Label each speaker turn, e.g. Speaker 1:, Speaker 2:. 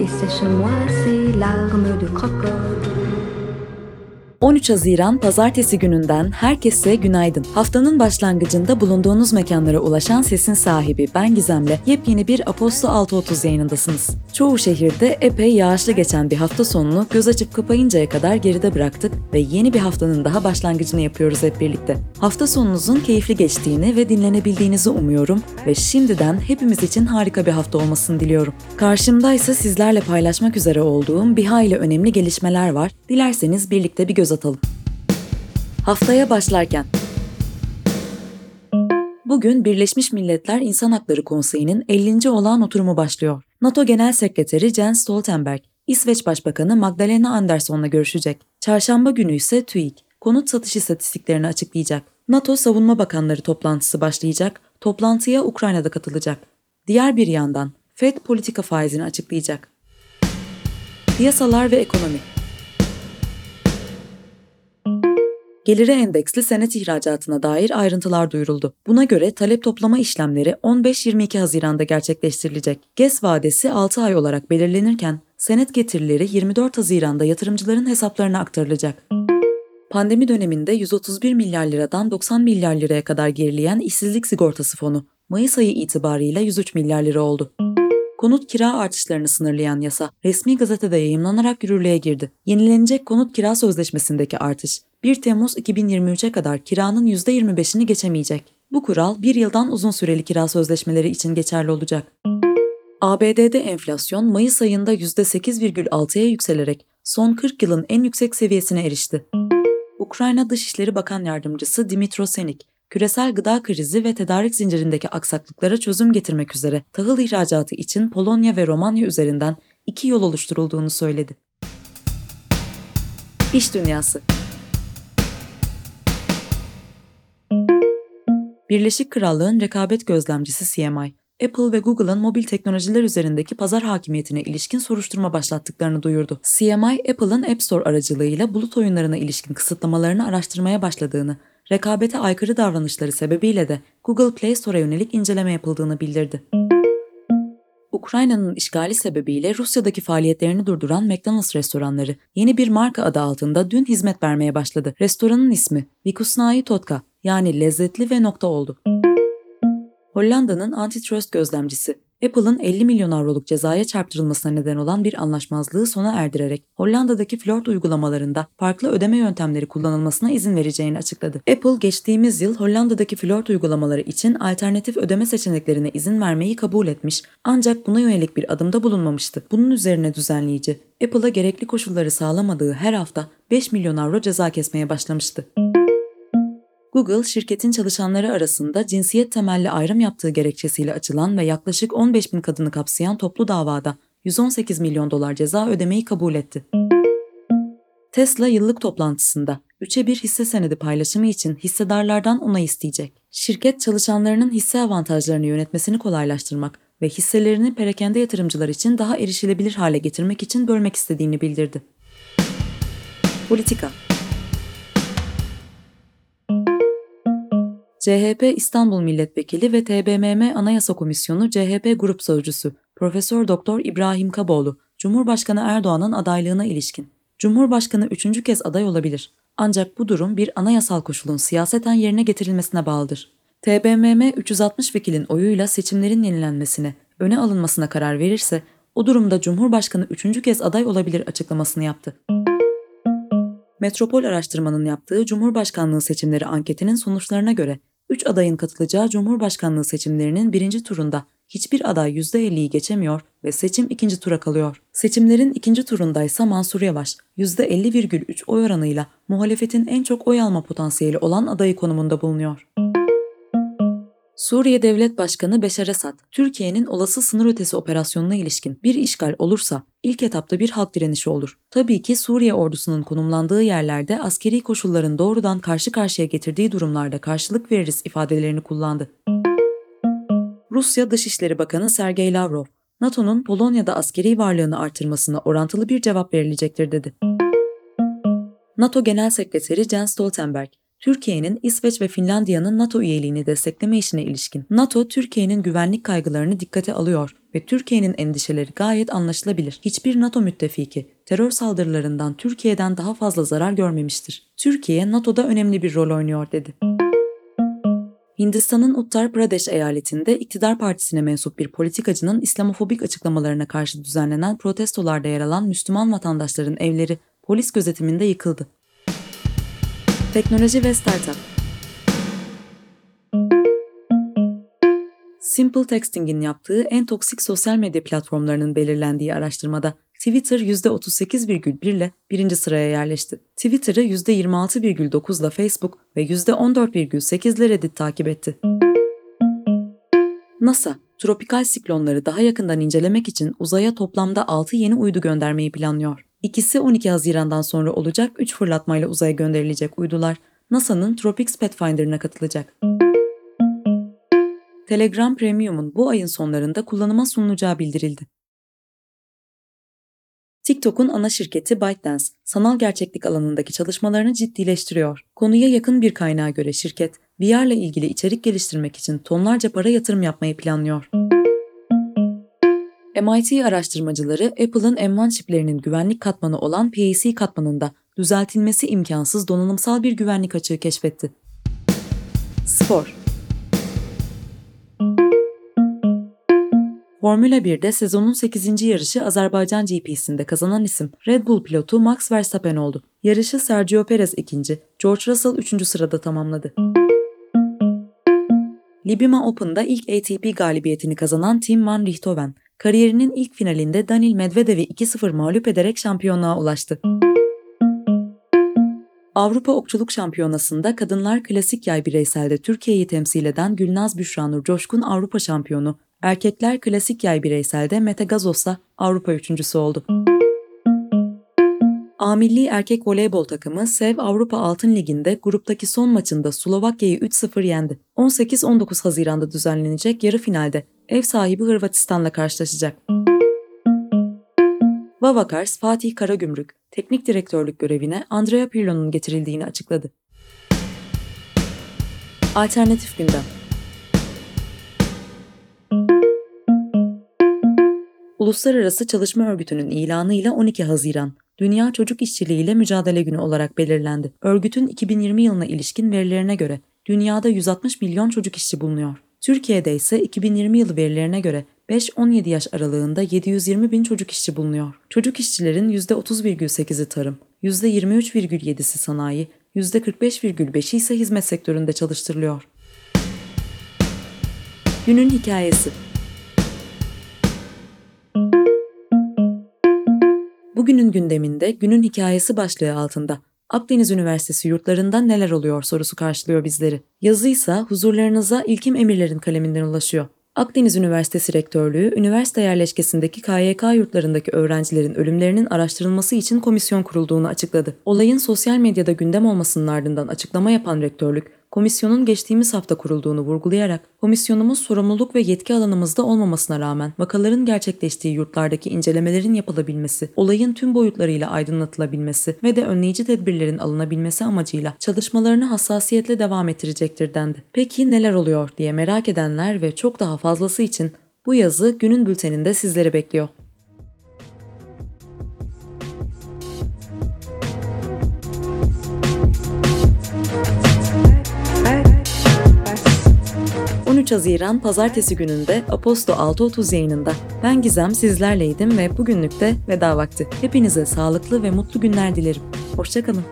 Speaker 1: et sèche-moi ces larmes de crocodile.
Speaker 2: 13 Haziran Pazartesi gününden herkese günaydın. Haftanın başlangıcında bulunduğunuz mekanlara ulaşan sesin sahibi ben Gizem'le yepyeni bir Aposto 6.30 yayınındasınız. Çoğu şehirde epey yağışlı geçen bir hafta sonunu göz açıp kapayıncaya kadar geride bıraktık ve yeni bir haftanın daha başlangıcını yapıyoruz hep birlikte. Hafta sonunuzun keyifli geçtiğini ve dinlenebildiğinizi umuyorum ve şimdiden hepimiz için harika bir hafta olmasını diliyorum. Karşımda ise sizlerle paylaşmak üzere olduğum bir hayli önemli gelişmeler var. Dilerseniz birlikte bir göz atalım. Haftaya başlarken Bugün Birleşmiş Milletler İnsan Hakları Konseyi'nin 50. olağan oturumu başlıyor. NATO Genel Sekreteri Jens Stoltenberg, İsveç Başbakanı Magdalena Andersson'la görüşecek. Çarşamba günü ise TÜİK, konut satış istatistiklerini açıklayacak. NATO Savunma Bakanları toplantısı başlayacak, toplantıya Ukrayna'da katılacak. Diğer bir yandan FED politika faizini açıklayacak. Piyasalar ve ekonomi Geliri endeksli senet ihracatına dair ayrıntılar duyuruldu. Buna göre talep toplama işlemleri 15-22 Haziran'da gerçekleştirilecek. GES vadesi 6 ay olarak belirlenirken senet getirileri 24 Haziran'da yatırımcıların hesaplarına aktarılacak. Pandemi döneminde 131 milyar liradan 90 milyar liraya kadar gerileyen işsizlik sigortası fonu Mayıs ayı itibarıyla 103 milyar lira oldu. Konut kira artışlarını sınırlayan yasa resmi gazetede yayımlanarak yürürlüğe girdi. Yenilenecek konut kira sözleşmesindeki artış 1 Temmuz 2023'e kadar kiranın %25'ini geçemeyecek. Bu kural bir yıldan uzun süreli kira sözleşmeleri için geçerli olacak. ABD'de enflasyon Mayıs ayında %8,6'ya yükselerek son 40 yılın en yüksek seviyesine erişti. Ukrayna Dışişleri Bakan Yardımcısı Dimitro Senik, küresel gıda krizi ve tedarik zincirindeki aksaklıklara çözüm getirmek üzere tahıl ihracatı için Polonya ve Romanya üzerinden iki yol oluşturulduğunu söyledi. İş Dünyası Birleşik Krallığın rekabet gözlemcisi CMI, Apple ve Google'ın mobil teknolojiler üzerindeki pazar hakimiyetine ilişkin soruşturma başlattıklarını duyurdu. CMI, Apple'ın App Store aracılığıyla bulut oyunlarına ilişkin kısıtlamalarını araştırmaya başladığını, rekabete aykırı davranışları sebebiyle de Google Play Store'a yönelik inceleme yapıldığını bildirdi. Ukrayna'nın işgali sebebiyle Rusya'daki faaliyetlerini durduran McDonald's restoranları yeni bir marka adı altında dün hizmet vermeye başladı. Restoranın ismi Vikusnai Totka yani lezzetli ve nokta oldu. Hollanda'nın antitrust gözlemcisi Apple'ın 50 milyon avroluk cezaya çarptırılmasına neden olan bir anlaşmazlığı sona erdirerek Hollanda'daki flört uygulamalarında farklı ödeme yöntemleri kullanılmasına izin vereceğini açıkladı. Apple geçtiğimiz yıl Hollanda'daki flört uygulamaları için alternatif ödeme seçeneklerine izin vermeyi kabul etmiş ancak buna yönelik bir adımda bulunmamıştı. Bunun üzerine düzenleyici Apple'a gerekli koşulları sağlamadığı her hafta 5 milyon avro ceza kesmeye başlamıştı. Google, şirketin çalışanları arasında cinsiyet temelli ayrım yaptığı gerekçesiyle açılan ve yaklaşık 15 bin kadını kapsayan toplu davada 118 milyon dolar ceza ödemeyi kabul etti. Tesla yıllık toplantısında 3'e 1 hisse senedi paylaşımı için hissedarlardan onay isteyecek. Şirket çalışanlarının hisse avantajlarını yönetmesini kolaylaştırmak ve hisselerini perakende yatırımcılar için daha erişilebilir hale getirmek için bölmek istediğini bildirdi. Politika CHP İstanbul Milletvekili ve TBMM Anayasa Komisyonu CHP Grup Sözcüsü Profesör Doktor İbrahim Kaboğlu, Cumhurbaşkanı Erdoğan'ın adaylığına ilişkin. Cumhurbaşkanı üçüncü kez aday olabilir. Ancak bu durum bir anayasal koşulun siyaseten yerine getirilmesine bağlıdır. TBMM 360 vekilin oyuyla seçimlerin yenilenmesine, öne alınmasına karar verirse, o durumda Cumhurbaşkanı üçüncü kez aday olabilir açıklamasını yaptı. Metropol Araştırma'nın yaptığı Cumhurbaşkanlığı seçimleri anketinin sonuçlarına göre 3 adayın katılacağı Cumhurbaşkanlığı seçimlerinin birinci turunda hiçbir aday %50'yi geçemiyor ve seçim ikinci tura kalıyor. Seçimlerin ikinci turundaysa Mansur Yavaş %50,3 oy oranıyla muhalefetin en çok oy alma potansiyeli olan adayı konumunda bulunuyor. Suriye Devlet Başkanı Beşar Esad, Türkiye'nin olası sınır ötesi operasyonuna ilişkin bir işgal olursa ilk etapta bir halk direnişi olur. Tabii ki Suriye ordusunun konumlandığı yerlerde askeri koşulların doğrudan karşı karşıya getirdiği durumlarda karşılık veririz ifadelerini kullandı. Rusya Dışişleri Bakanı Sergey Lavrov, NATO'nun Polonya'da askeri varlığını artırmasına orantılı bir cevap verilecektir dedi. NATO Genel Sekreteri Jens Stoltenberg, Türkiye'nin İsveç ve Finlandiya'nın NATO üyeliğini destekleme işine ilişkin NATO, Türkiye'nin güvenlik kaygılarını dikkate alıyor ve Türkiye'nin endişeleri gayet anlaşılabilir. Hiçbir NATO müttefiki terör saldırılarından Türkiye'den daha fazla zarar görmemiştir. Türkiye NATO'da önemli bir rol oynuyor dedi. Hindistan'ın Uttar Pradesh eyaletinde iktidar partisine mensup bir politikacının İslamofobik açıklamalarına karşı düzenlenen protestolarda yer alan Müslüman vatandaşların evleri polis gözetiminde yıkıldı. Teknoloji ve Startup Simple Texting'in yaptığı en toksik sosyal medya platformlarının belirlendiği araştırmada Twitter %38,1 ile birinci sıraya yerleşti. Twitter'ı %26,9 ile Facebook ve %14,8 ile Reddit takip etti. NASA, tropikal siklonları daha yakından incelemek için uzaya toplamda 6 yeni uydu göndermeyi planlıyor. İkisi 12 Haziran'dan sonra olacak 3 fırlatmayla uzaya gönderilecek uydular NASA'nın Tropics Pathfinder'ına katılacak. Telegram Premium'un bu ayın sonlarında kullanıma sunulacağı bildirildi. TikTok'un ana şirketi ByteDance, sanal gerçeklik alanındaki çalışmalarını ciddileştiriyor. Konuya yakın bir kaynağa göre şirket, VR ile ilgili içerik geliştirmek için tonlarca para yatırım yapmayı planlıyor. MIT araştırmacıları Apple'ın M1 çiplerinin güvenlik katmanı olan PAC katmanında düzeltilmesi imkansız donanımsal bir güvenlik açığı keşfetti. Spor Formula 1'de sezonun 8. yarışı Azerbaycan GP'sinde kazanan isim Red Bull pilotu Max Verstappen oldu. Yarışı Sergio Perez ikinci, George Russell üçüncü sırada tamamladı. Libima Open'da ilk ATP galibiyetini kazanan Tim van Richthofen, kariyerinin ilk finalinde Daniil Medvedev'i 2-0 mağlup ederek şampiyonluğa ulaştı. Avrupa Okçuluk Şampiyonası'nda kadınlar klasik yay bireyselde Türkiye'yi temsil eden Gülnaz Büşranur Coşkun Avrupa şampiyonu, erkekler klasik yay bireyselde Mete Gazos'la Avrupa üçüncüsü oldu. A milli erkek voleybol takımı Sev Avrupa Altın Ligi'nde gruptaki son maçında Slovakya'yı 3-0 yendi. 18-19 Haziran'da düzenlenecek yarı finalde ev sahibi Hırvatistan'la karşılaşacak. Vavakars Fatih Karagümrük teknik direktörlük görevine Andrea Pirlo'nun getirildiğini açıkladı. Alternatif gündem Uluslararası Çalışma Örgütü'nün ilanıyla 12 Haziran Dünya Çocuk İşçiliği ile Mücadele Günü olarak belirlendi. Örgütün 2020 yılına ilişkin verilerine göre dünyada 160 milyon çocuk işçi bulunuyor. Türkiye'de ise 2020 yılı verilerine göre 5-17 yaş aralığında 720 bin çocuk işçi bulunuyor. Çocuk işçilerin %30,8'i tarım, %23,7'si sanayi, %45,5'i ise hizmet sektöründe çalıştırılıyor. Günün hikayesi Bugünün gündeminde günün hikayesi başlığı altında Akdeniz Üniversitesi yurtlarında neler oluyor sorusu karşılıyor bizleri. Yazıysa huzurlarınıza ilkim emirlerin kaleminden ulaşıyor. Akdeniz Üniversitesi Rektörlüğü, üniversite yerleşkesindeki KYK yurtlarındaki öğrencilerin ölümlerinin araştırılması için komisyon kurulduğunu açıkladı. Olayın sosyal medyada gündem olmasının ardından açıklama yapan rektörlük, komisyonun geçtiğimiz hafta kurulduğunu vurgulayarak, komisyonumuz sorumluluk ve yetki alanımızda olmamasına rağmen vakaların gerçekleştiği yurtlardaki incelemelerin yapılabilmesi, olayın tüm boyutlarıyla aydınlatılabilmesi ve de önleyici tedbirlerin alınabilmesi amacıyla çalışmalarını hassasiyetle devam ettirecektir dendi. Peki neler oluyor diye merak edenler ve çok daha fazlası için bu yazı günün bülteninde sizleri bekliyor. 13 Haziran Pazartesi gününde Aposto 6.30 yayınında ben Gizem sizlerleydim ve bugünlük de veda vakti. Hepinize sağlıklı ve mutlu günler dilerim. Hoşçakalın.